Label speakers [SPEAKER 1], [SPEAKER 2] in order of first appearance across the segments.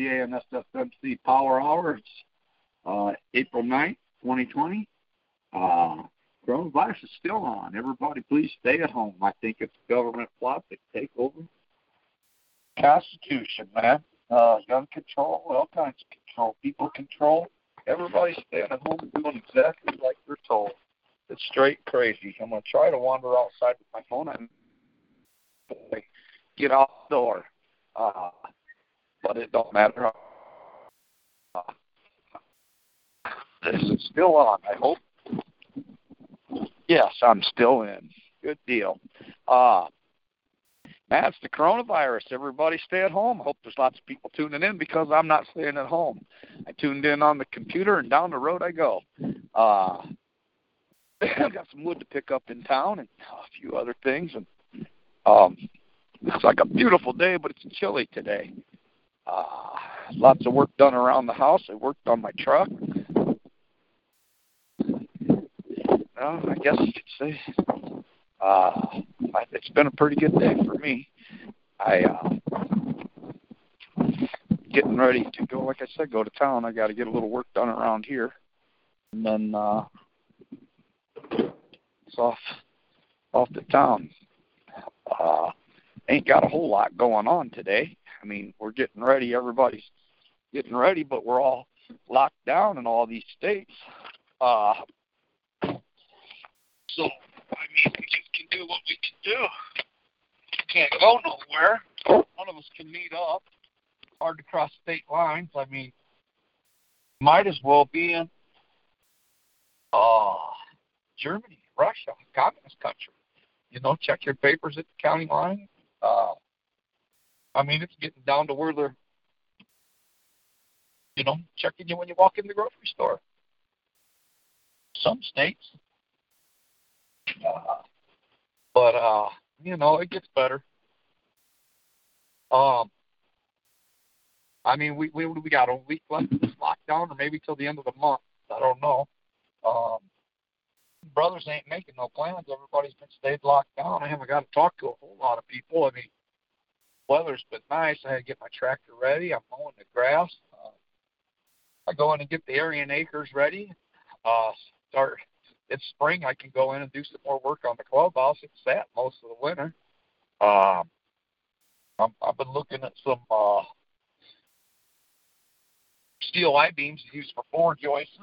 [SPEAKER 1] WANSFMC Power Hour. It's uh, April 9th, 2020. Uh, coronavirus is still on. Everybody, please stay at home. I think it's a government plot to take over Constitution, man. Uh, gun control, all kinds of control, people control. Everybody staying at home and doing exactly like they're told. It's straight crazy. I'm gonna try to wander outside with my phone and get out the door. Uh, but it don't matter. This is still on. I hope. Yes, I'm still in. Good deal. Uh, that's the coronavirus. Everybody stay at home. I hope there's lots of people tuning in because I'm not staying at home. I tuned in on the computer and down the road I go. Uh, I've got some wood to pick up in town and a few other things. And um, looks like a beautiful day, but it's chilly today. Uh, lots of work done around the house. I worked on my truck. Well, I guess you could say uh, it's been a pretty good day for me. I uh, getting ready to go. Like I said, go to town. I got to get a little work done around here, and then uh, it's off off to town. Uh, ain't got a whole lot going on today. I mean, we're getting ready. Everybody's getting ready, but we're all locked down in all these states. Uh, so, I mean, we just can do what we can do. Can't go nowhere. None of us can meet up. Hard to cross state lines. I mean, might as well be in uh, Germany, Russia, communist country. You know, check your papers at the county line. Uh, I mean, it's getting down to where they're, you know, checking you when you walk in the grocery store. Some states. Uh, but, uh, you know, it gets better. Um, I mean, we we we got a week left of this lockdown, or maybe till the end of the month. I don't know. Um, brothers ain't making no plans. Everybody's been stayed locked down. I haven't got to talk to a whole lot of people. I mean, weather's been nice. I had to get my tractor ready. I'm mowing the grass. Uh, I go in and get the Aryan Acres ready. Uh, start. It's spring. I can go in and do some more work on the clubhouse. It's sat most of the winter. Um, I'm, I've been looking at some uh, steel I beams used for floor joists.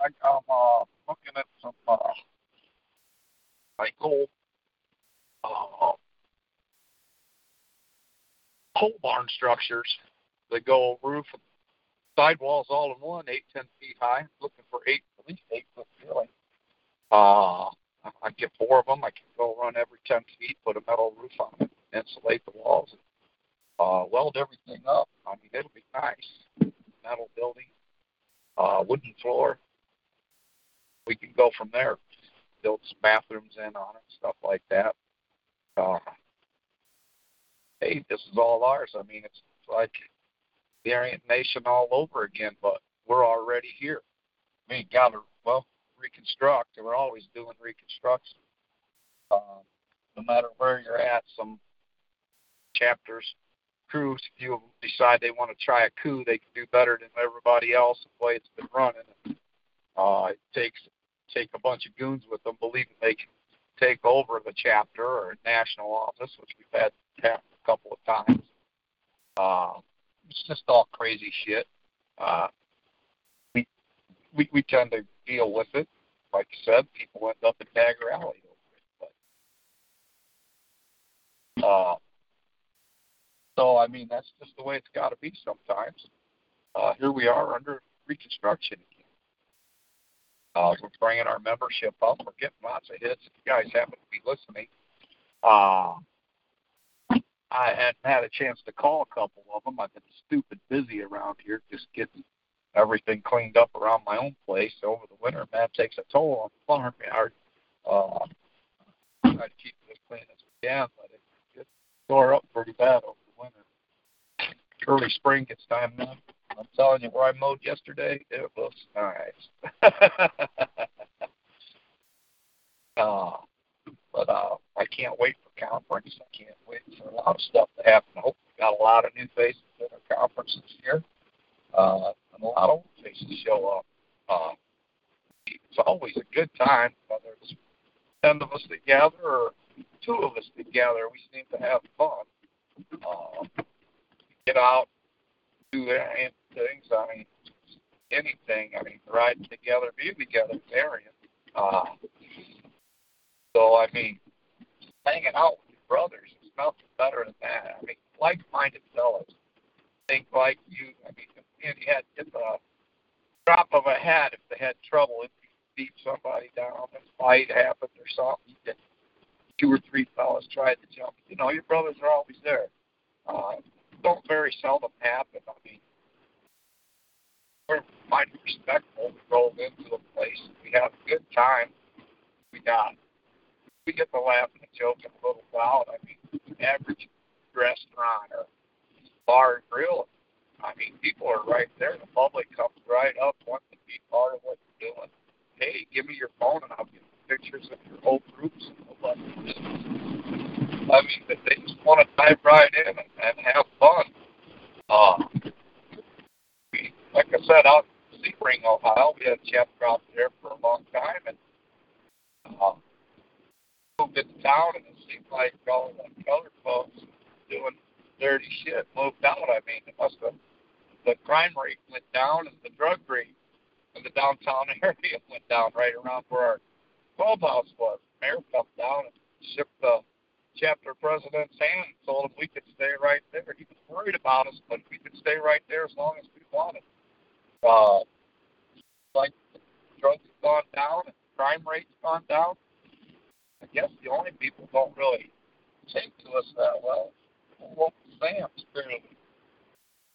[SPEAKER 1] I, I'm uh, looking at some uh, like old uh, pole barn structures that go roof and sidewalls all in one, eight, ten feet high. Looking for eight, at least eight foot ceiling. Uh, I get four of them. I can go run every ten feet, put a metal roof on it, insulate the walls, and uh, weld everything up. I mean, it'll be nice. Metal building, uh, wooden floor. We can go from there. Build some bathrooms in on it, stuff like that. Uh, hey, this is all ours. I mean, it's like the Aryan Nation all over again, but we're already here. We ain't got to, well, reconstruct. We're always doing reconstruction. Um, no matter where you're at, some chapters, crews, if you decide they want to try a coup, they can do better than everybody else the way it's been running. Uh, it takes take a bunch of goons with them, believing they can take over the chapter or national office, which we've had happen couple of times. Uh, it's just all crazy shit. Uh, we, we we tend to deal with it. Like you said, people end up in Dagger Alley over it. But uh, so I mean, that's just the way it's got to be sometimes. Uh, here we are under reconstruction again. Uh, we're bringing our membership up. We're getting lots of hits. If you guys happen to be listening, uh, I hadn't had a chance to call a couple of them. I've been stupid busy around here, just getting everything cleaned up around my own place over the winter. Man, takes a toll on the farm yard. Uh, try to keep it as clean as we can, but it gets tore up pretty bad over the winter. Early spring gets time now. I'm telling you, where I mowed yesterday, it was nice. uh, but uh, I can't wait for conference. I can't wait for a lot of stuff to happen. I hope we got a lot of new faces at our conference this year. uh, and a lot of old faces show up. Uh, it's always a good time, whether it's ten of us together or two of us together. We seem to have fun. Uh, get out, do things. I mean, anything. I mean, riding together, being together, varying. Uh, so I mean, hanging out with your brothers is nothing better than that. I mean, like-minded fellas think like you. I mean, if you had just a drop of a hat if they had trouble, if you beat somebody down, a fight happened or something, you two or three fellas tried to jump. You know, your brothers are always there. Uh, don't very seldom happen. I mean, we're mighty respectful. We roll into the place. We have a good time. We got we get to laugh and the joke and a little while. I mean, average restaurant or bar and grill. I mean, people are right there. The public comes right up, wants to be part of what you're doing. Hey, give me your phone and I'll you pictures of your whole groups and that. I mean, they just want to dive right in and, and have fun. Uh, like I said, out in Sebring, Ohio, we had a chapter out there for a long time, and uh, moved into town, and it seemed like all the colored folks doing dirty shit moved out. I mean, it must have the crime rate went down and the drug rate in the downtown area went down right around where our clubhouse was. Mayor come down and shipped the chapter president's hand and told him we could stay right there. He was worried about us, but we could stay right there as long as we wanted. Uh, like drugs have gone down and crime rate's gone down. I guess the only people don't really take to us that well. Well, Sam's clearly.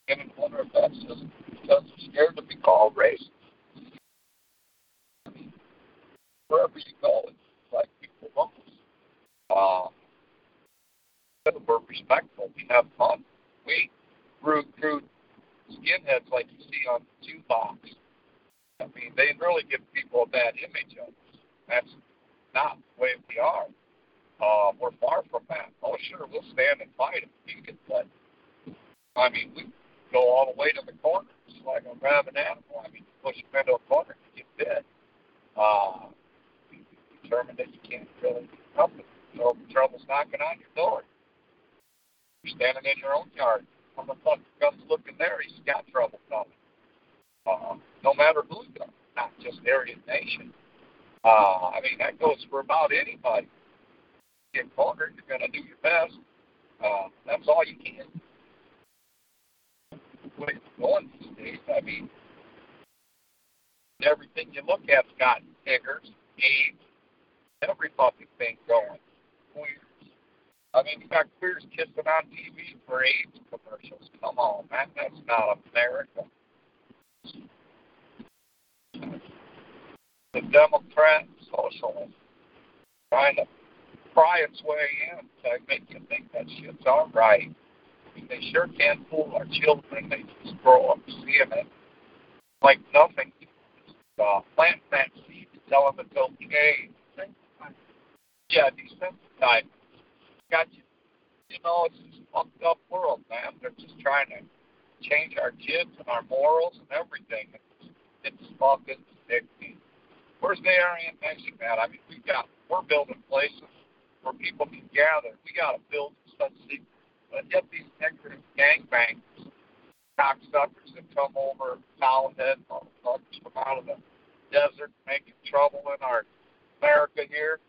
[SPEAKER 1] And wonder if that's just because they're scared to be called racist. I mean, wherever you go, it's like people love us. Uh, we're respectful. We have fun. We recruit skinheads like you see on the jukebox. I mean, they really give people a bad image of us. That's not the way we are. Uh, we're far from that. Oh, sure, we'll stand and fight if we can, but I mean, we go all the way to the corner. It's like a rabid animal. I mean, you push them into a corner and get bit. Uh, you that you can't really help it. So trouble's knocking on your door. You're standing in your own yard. When the fuck comes looking there, he's got trouble coming. Uh, no matter who does, not just Aryan Nation. Uh, I mean, that goes for about anybody. Get cornered, you're going to do your best. Uh, that's all you can it's going these days. I mean, everything you look at's got niggers, AIDS, every fucking thing going. Queers. I mean, you got queers kissing on TV for AIDS commercials. Come on, man, that's not America. The Democrat socialist trying to pry its way in to make you think that shit's all right. They sure can fool our children. They just grow up seeing it like nothing. Uh, plant that seed to tell them it's okay. Yeah, desensitize. Got you. You know, it's this fucked up world, man. They're just trying to change our kids and our morals and everything. It's, it's fucking addicting. Where's the Aryan Nation at? I mean, we've got we're building places where people can gather. We got to build such secret but yet these ignorant gangbangs, cocksuckers that come over, towelhead motherfuckers from out of the desert making trouble in our America here,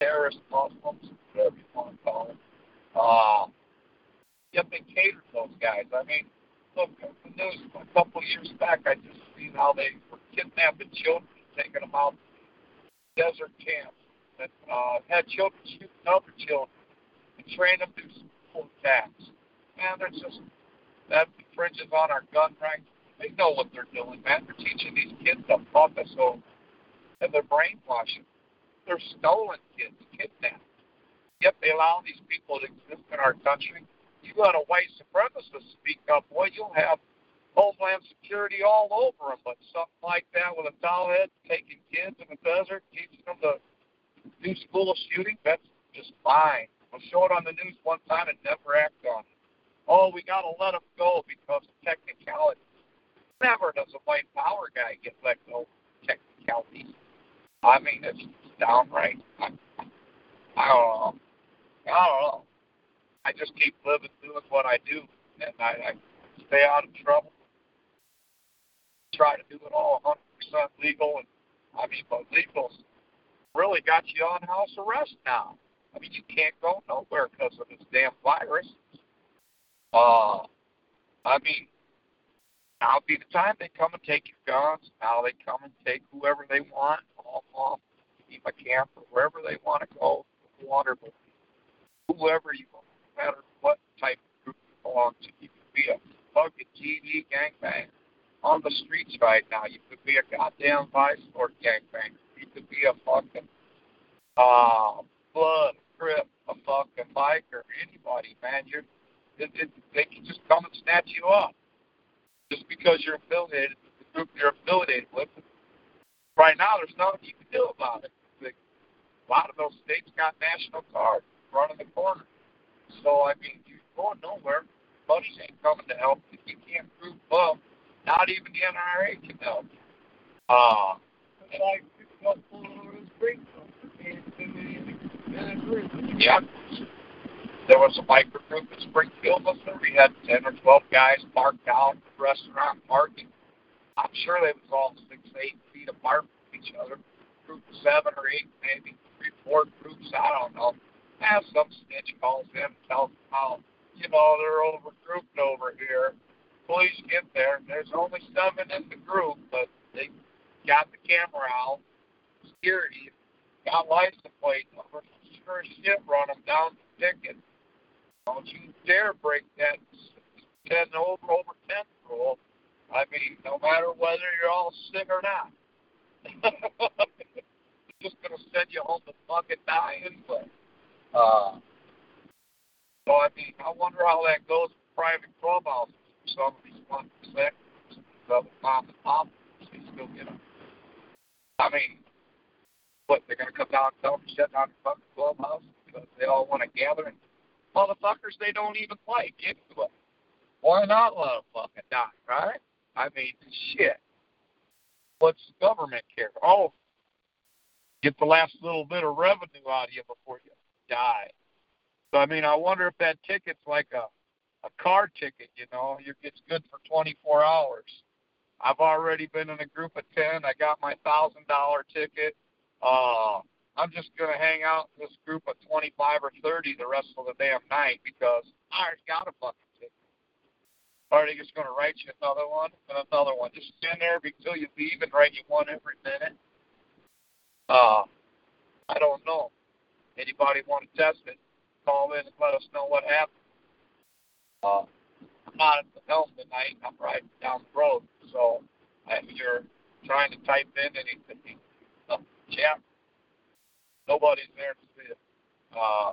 [SPEAKER 1] terrorist Muslims, whatever you want to call them. Uh, yet they cater to those guys. I mean, look, the news a couple of years back, I just seen how they were kidnapping children, to desert camps, that uh, had children shooting other children and train them to full tax. Man, there's just that infringes on our gun rights. They know what they're doing, man. They're teaching these kids to fuck us over, and they're brainwashing. They're stolen kids, kidnapped. Yet they allow these people to exist in our country. You let a white supremacist speak up, boy, you'll have Homeland Security all over them. But something like that with a towel head taking kids in the desert, teaching them to do school shooting, that's just fine. We'll show it on the news one time and never act on it. Oh, we got to let them go because of technicality. might get let go. Technicalities. I mean, it's downright. I, I don't know. I don't know. I just keep living, doing what I do, and I, I stay out of trouble. Try to do it all 100% legal, and I mean, but legal's really got you on house arrest now. I mean, you can't go nowhere because of this damn virus. Uh, I mean, now be the time they come and take your guns. Now they come and take whoever they want, all off, keep a camp or wherever they want to go, water, whoever you want, no matter what type of group you belong to. You could be a fucking TV gangbang on the streets right now. You could be a goddamn vice lord gangbang. You could be a fucking uh, blood, crip, a fucking biker, anybody, man. You're it, it, they can just come and snatch you up just because you're affiliated with the group you're affiliated with. Right now, there's nothing you can do about it. The, a lot of those states got national guard running the corner. So, I mean, you're going nowhere. Buddies ain't coming to help if you can't prove above. Not even the NRA can help. Uh, yeah. There was a biker group in Springfield, Missouri. We had 10 or 12 guys parked out the restaurant parking. I'm sure they was all six, eight feet apart from each other. Group of seven or eight, maybe three, four groups. I don't know. Have some snitch calls in and tells them how, you know, they're overgrouped over here. Police get there. There's only seven in the group, but they got the camera out. Security got license plate numbers. Sure as shit run them down the ticket. Don't you dare break that 10 over, over 10 rule. I mean, no matter whether you're all sick or not. just to send you home to fucking die anyway. Uh, so, I mean, I wonder how that goes with private clubhouses. Some of these one percent of mom and pop, still get them. I mean, what, they're going to come down and tell them to shut down the fucking clubhouse because they all want to gather and motherfuckers they don't even like it. Why not let them fucking die, right? I mean, shit. What's the government care? Oh, get the last little bit of revenue out of you before you die. So I mean, I wonder if that ticket's like a a car ticket. You know, you it's good for 24 hours. I've already been in a group of 10. I got my thousand dollar ticket. Uh, I'm just gonna hang out in this group of 25 or 30 the rest of the damn night because I already got a fucking ticket. Are they just gonna write you another one and another one? Just stand there until you leave and write you one every minute. Uh, I don't know. Anybody want to test it? Call in and let us know what happened. I'm not at the helm tonight. I'm riding down the road, so if you're trying to type in anything, uh, chat Nobody's there to see it. Uh,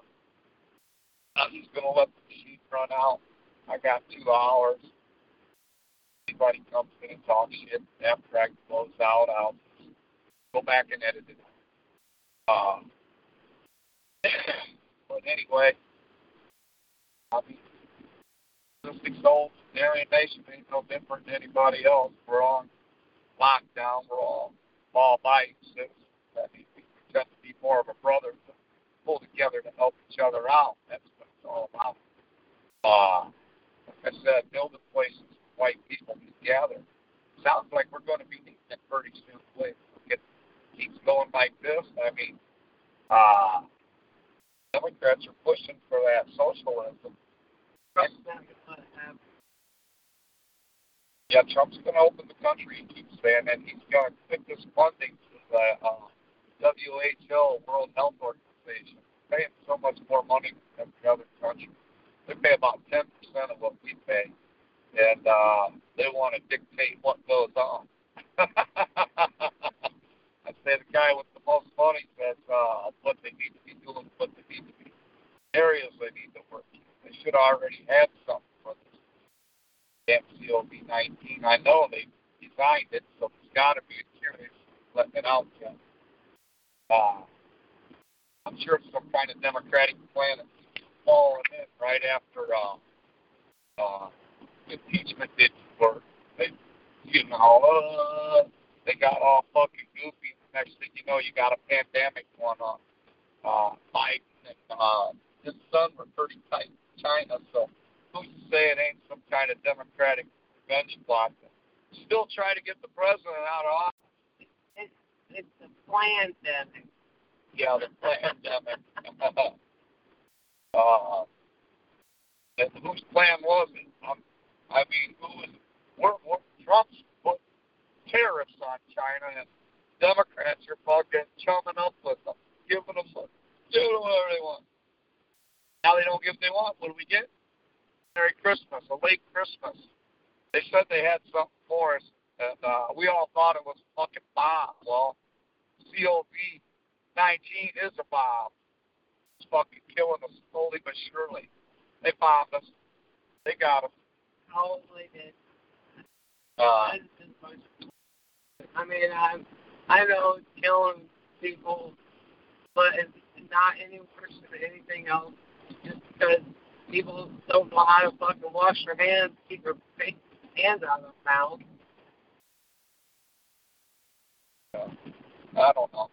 [SPEAKER 1] I'm just to let the machine run out. I got two hours. Anybody comes in and talks shit after I close out, I'll go back and edit it. Uh, but anyway, I mean, this old Aryan Nation ain't no different than anybody else. We're on lockdown. We're all law abiding citizens. I mean, tend to be more of a brother to pull together to help each other out. That's what it's all about. Uh, like I said, building places white people can gather. Sounds like we're going to be needing it pretty soon. If it keeps going like this, I mean, uh, Democrats are pushing for that socialism. Yeah, Trump's going to open the country. He keeps saying that he's going to put this funding to the uh, WHO, World Health Organization, paying so much more money than the other countries. They pay about 10% of what we pay, and uh, they want to dictate what goes on. I say the guy with the most money says uh, what they need to be doing, what they need to be, areas they need to work. They should already have something for this damn COVID-19. I know they designed it, so there's got to be a cure. Letting it out yet. Uh, I'm sure some kind of democratic plan that's falling in right after uh, uh, impeachment work. They, you know, uh, got all fucking goofy. Next thing you know, you got a pandemic going on. Uh, Biden and uh, his son were pretty tight in China, so who's to say it ain't some kind of democratic revenge plot? Still try to get the president out of office.
[SPEAKER 2] It's it's a pandemic.
[SPEAKER 1] Yeah, the pandemic. uh, and whose plan was it? Um, I mean, who was? We're, we're, Trump's put tariffs on China, and Democrats are fucking chumming up with them, giving them, doing whatever they want. Now they don't get what they want. What do we get? Merry Christmas, a late Christmas. They said they had something for us, and uh, we all thought it was a fucking bomb. Well, COV 19 is a bomb. It's fucking killing us slowly but surely. They bombed us. They got us.
[SPEAKER 2] Probably did.
[SPEAKER 1] Uh,
[SPEAKER 2] I mean, I I know it's killing people, but it's not any worse than anything else. Just because people don't know how to fucking wash their hands, keep their face, hands out of their mouth.
[SPEAKER 1] I don't know.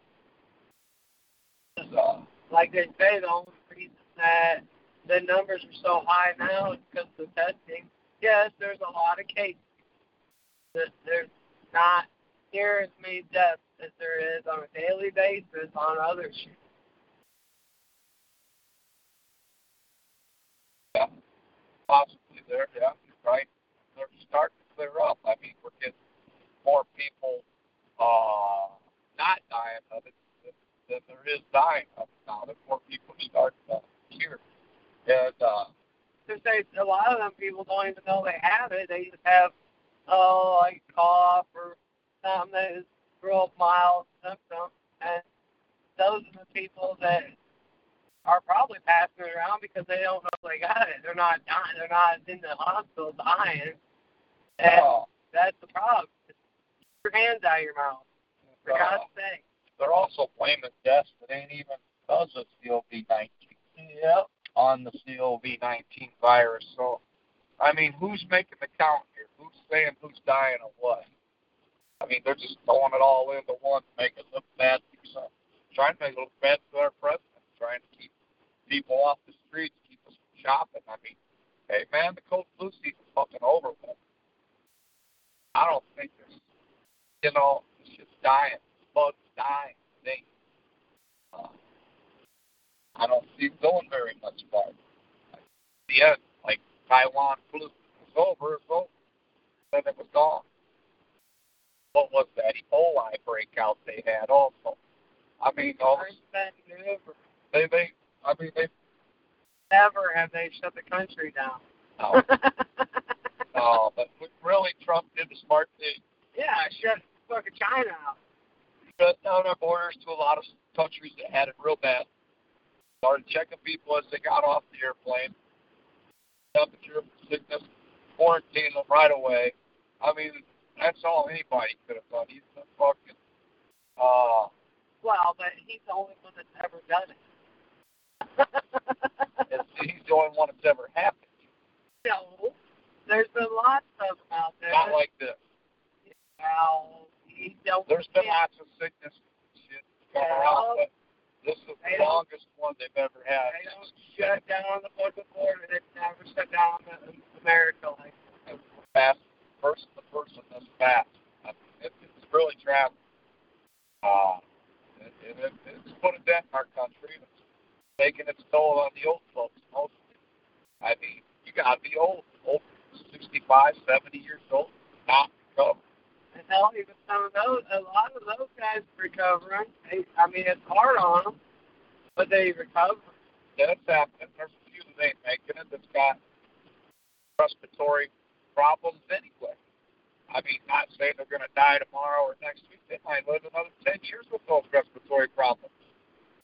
[SPEAKER 1] Uh,
[SPEAKER 2] like they say, the only reason that the numbers are so high now is because of the testing. Yes, there's a lot of cases. There's not near as many deaths as there is on a daily basis on other shit.
[SPEAKER 1] Yeah, there. Yeah, right. They're starting to clear up. I mean, we're getting more people uh, not dying of it than, than there is dying of it now. There's more people starting to cure. And uh,
[SPEAKER 2] to say a lot of them people don't even know they have it. They just have oh like cough or something that is real mild symptom, and those are the people that are probably passing it around because they don't know they got it. They're not dying. They're not in the hospital dying. And
[SPEAKER 1] uh,
[SPEAKER 2] that's the problem. Keep your hands out of your mouth. For
[SPEAKER 1] uh,
[SPEAKER 2] God's sake.
[SPEAKER 1] they're also blaming deaths that ain't even because of COVID-19
[SPEAKER 2] Yep.
[SPEAKER 1] on the COVID-19 virus. So, I mean, who's making the count here? Who's saying who's dying of what? I mean, they're just throwing it all into one to make it look bad for some. Trying to make it look bad for our president. Trying to keep people off the streets, keep us from shopping. I mean, hey man, the cold flu season's fucking over with. I don't think there's, you know, it's just dying. Bugs dying. Thing. Uh, I don't see it going very much farther. The end, like Taiwan flu, it's over, it's over. Then it was gone. What was that Ebola breakout they had also? I mean, all they they I mean they
[SPEAKER 2] never have they shut the country down.
[SPEAKER 1] no no, but really Trump did the smart thing.
[SPEAKER 2] yeah, shut fucking China out.
[SPEAKER 1] Shut down our borders to a lot of countries that had it real bad. Started checking people as they got off the airplane. Temperature, sickness, quarantine them right away. I mean, that's all anybody could have done. He's a fucking uh
[SPEAKER 2] Well, but he's the only one that's ever done it.
[SPEAKER 1] it's, he's the only one that's ever happened.
[SPEAKER 2] no, there's been lots of them out there.
[SPEAKER 1] Not like this.
[SPEAKER 2] well, he don't.
[SPEAKER 1] There's been lots of sickness and shit going
[SPEAKER 2] Yeah.
[SPEAKER 1] around, but this is the longest one they've ever had.
[SPEAKER 2] They don't shut down the fucking border. They never shut down America like
[SPEAKER 1] the fast person to person this fast. I mean, it, it's really traveling. Uh, it, it, it, it's put a dent in our country. It's taking its toll on the old folks mostly. I mean, you got to be old, over 65, 70 years old, not recover.
[SPEAKER 2] And hell, even some of those, a lot of those guys recovering. They, I mean, it's hard on them, but they recover.
[SPEAKER 1] That's happening. There's a few that ain't making it that's got respiratory problems anyway. I mean, not saying they're going to die tomorrow or next week. They might live another 10 years with those respiratory problems.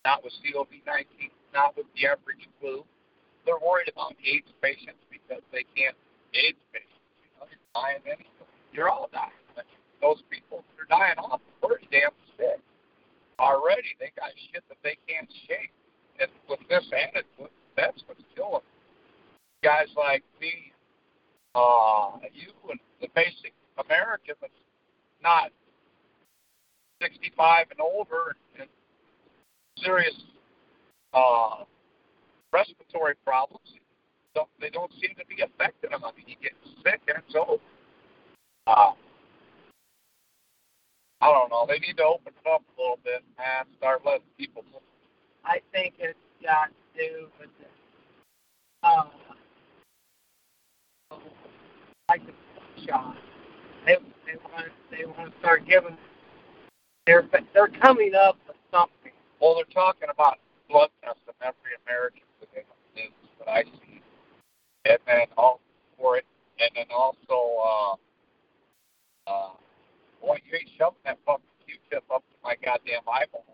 [SPEAKER 1] Not with COVID-19, not with the average flu. They're worried about AIDS patients because they can't AIDS patients. You know, you're dying anyway. You're all dying. But those people are dying off pretty damn sick. Already, they got shit that they can't shake. And with this added, that's what's killing. Guys like me, uh, you and the basic American that's not 65 and older and serious uh, respiratory problems. Don't, they don't seem to be affecting them. I mean, you get sick and it's over. Uh, I don't know. They need to open it up a little bit and start letting people. Move.
[SPEAKER 2] I think it's got to do with the, uh, like the shot. They they want they want to start giving. They're they're coming up with something.
[SPEAKER 1] Well, they're talking about blood testing every American today. Is what I see, and then all for it, and then also, uh, uh, boy, you ain't shoving that fucking Q-tip up to my goddamn eyeball.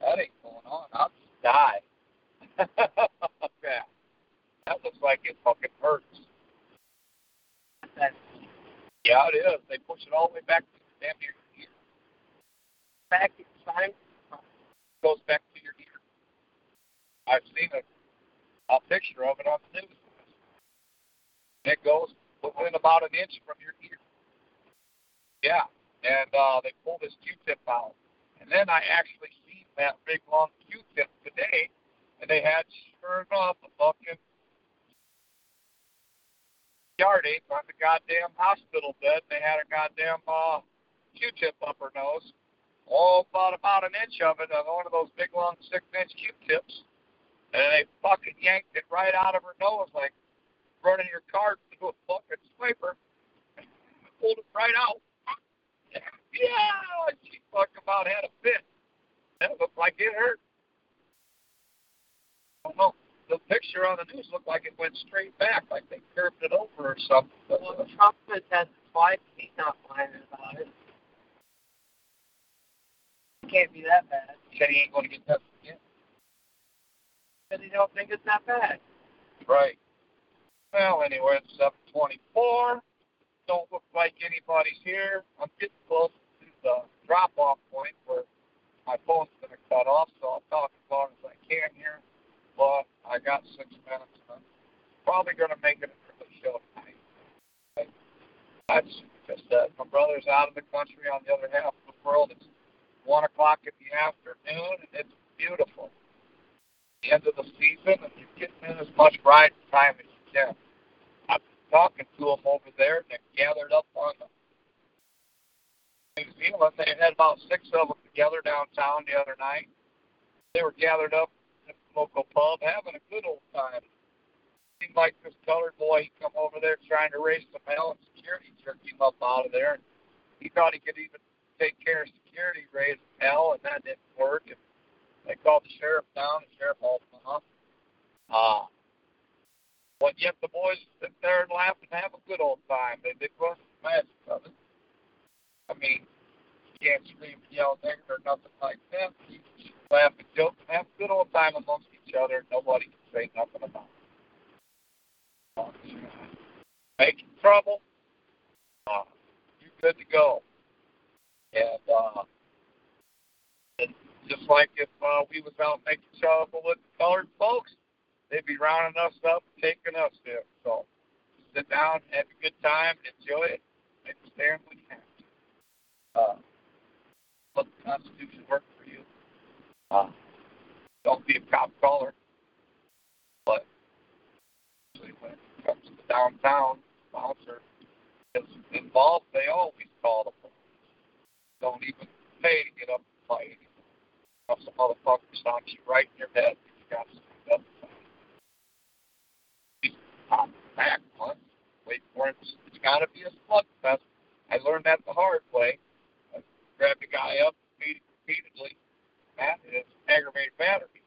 [SPEAKER 1] That ain't going on. I'll just die. yeah, that looks like it fucking hurts. Yeah, it is. They push it all the way back to damn near your ear.
[SPEAKER 2] back time.
[SPEAKER 1] goes back to your ear. I've seen a, a picture of it on the news. It goes within about an inch from your ear. Yeah, and uh, they pull this Q-tip out, and then I actually seen that big long Q-tip today, and they had sure enough a fucking yard ape on the goddamn hospital bed. They had a goddamn uh, Q-tip up her nose. Oh, about about an inch of it on one of those big long six inch Q-tips, and they fucking yanked it right out of her nose like running your car through a fucking swiper. Pulled it right out. Yeah, she fucking about had a fit. That looked like it hurt. I don't know. The picture on the news looked like it went straight back, like they curved it over or something.
[SPEAKER 2] Well, Trump has had twice. He's not whining about it. It can't be that bad.
[SPEAKER 1] said he ain't going to get tested again.
[SPEAKER 2] Because he don't think it's that bad.
[SPEAKER 1] Right. Well, anyway, it's 724. Don't look like anybody's here. I'm getting close to the drop-off point where my phone's going to cut off, so I'll talk as long as I can here. But I got six minutes. And I'm probably going to make it the show tonight. That's just that. My brother's out of the country on the other half of the world. It's 1 o'clock in the afternoon, and it's beautiful the end of the season, and you're getting in as much ride time as you can. I'm talking to them over there, and they're gathered up on the New Zealand. They had about six of them together downtown the other night. They were gathered up local pub, having a good old time. Seemed like this colored boy, he come over there trying to raise some hell, and security jerked him up out of there. He thought he could even take care of security, raise hell, and that didn't work. And they called the sheriff down. The sheriff hauled him off. Uh, but yet the boys sit there and laugh and have a good old time. They did wasn't magic of it. I mean, you can't scream yell nigger or nothing like that. You just laugh and joke and have a good old time amongst each other. Nobody can say nothing about it. Making trouble, uh, you're good to go. And uh, and just like if uh, we was out making trouble with colored folks, they'd be rounding us up, taking us there. So sit down, have a good time, enjoy it, make a stand when you have to. Uh, let the Constitution work for you. Uh, don't be a cop caller, but when it comes to downtown bouncer is involved, they always call the police. Don't even pay to get up and fight. If some motherfucker stomps you right in your head, you got to stand up and fight. He's pop back once. Wait for him. It's got to be a slugfest. I learned that the hard way. I grabbed the guy up, beat him repeatedly. That is aggravated battery.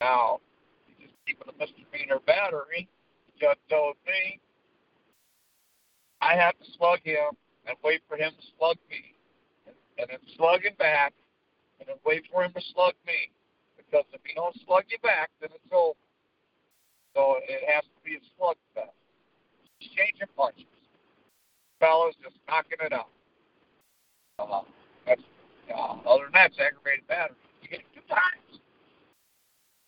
[SPEAKER 1] Now, he's just keeping a misdemeanor battery. The judge told me I have to slug him and wait for him to slug me, and, and then slug him back, and then wait for him to slug me. Because if he don't slug you back, then it's over. So it has to be a slug fest. Exchanging punches. Fellas just knocking it out. Uh, that's uh, other than that, it's aggravated battery. You get it two times.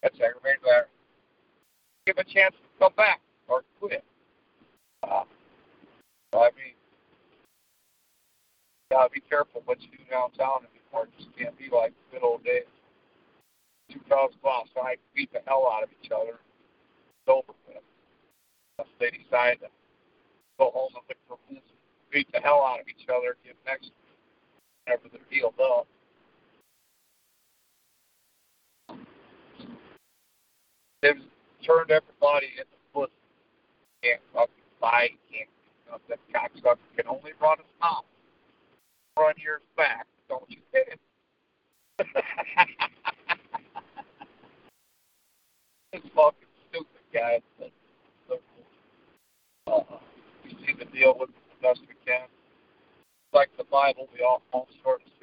[SPEAKER 1] That's aggravated battery. Give a chance to come back or quit. Uh, I mean, gotta be careful what you do downtown anymore. It just can't be like good old days. Two cars go outside, beat the hell out of each other. It's over with. They decide to go home and look for booze, beat the hell out of each other, get next whenever they're healed up. They've turned everybody into pussy. Can't fucking fight, can't you that cocksucker can only run his mouth. Run your back, don't you him. it's fucking stupid, guys. Uh, you see the deal with the best we can. Like the Bible, we all fall short of